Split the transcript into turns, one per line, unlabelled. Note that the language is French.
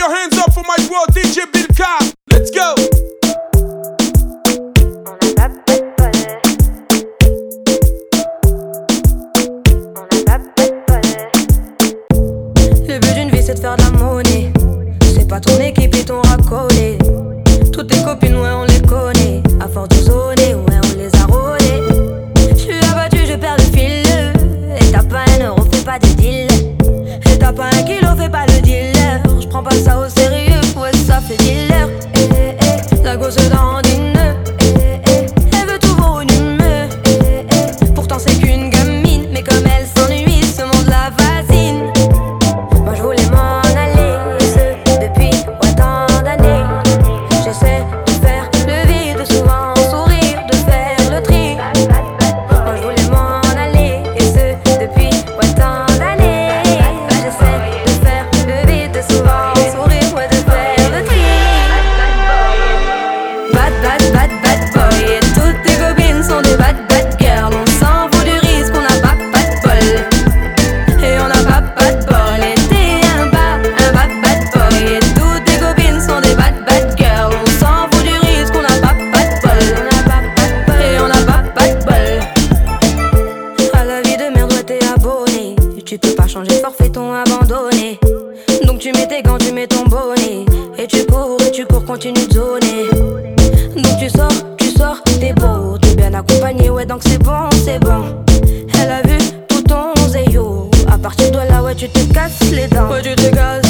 your hands up for my bro DJ Bill Let's go.
Le but d'une vie c'est de faire de la monnaie. C'est pas ton équipe et ton raccord so tu mets tes gants, tu mets ton bonnet. Et tu cours, et tu cours, continue de zoner. Donc tu sors, tu sors, t'es beau, t'es bien accompagné, ouais, donc c'est bon, c'est bon. Elle a vu tout ton zéyo. À partir de là, ouais, tu te casses les dents. Ouais, tu te casses.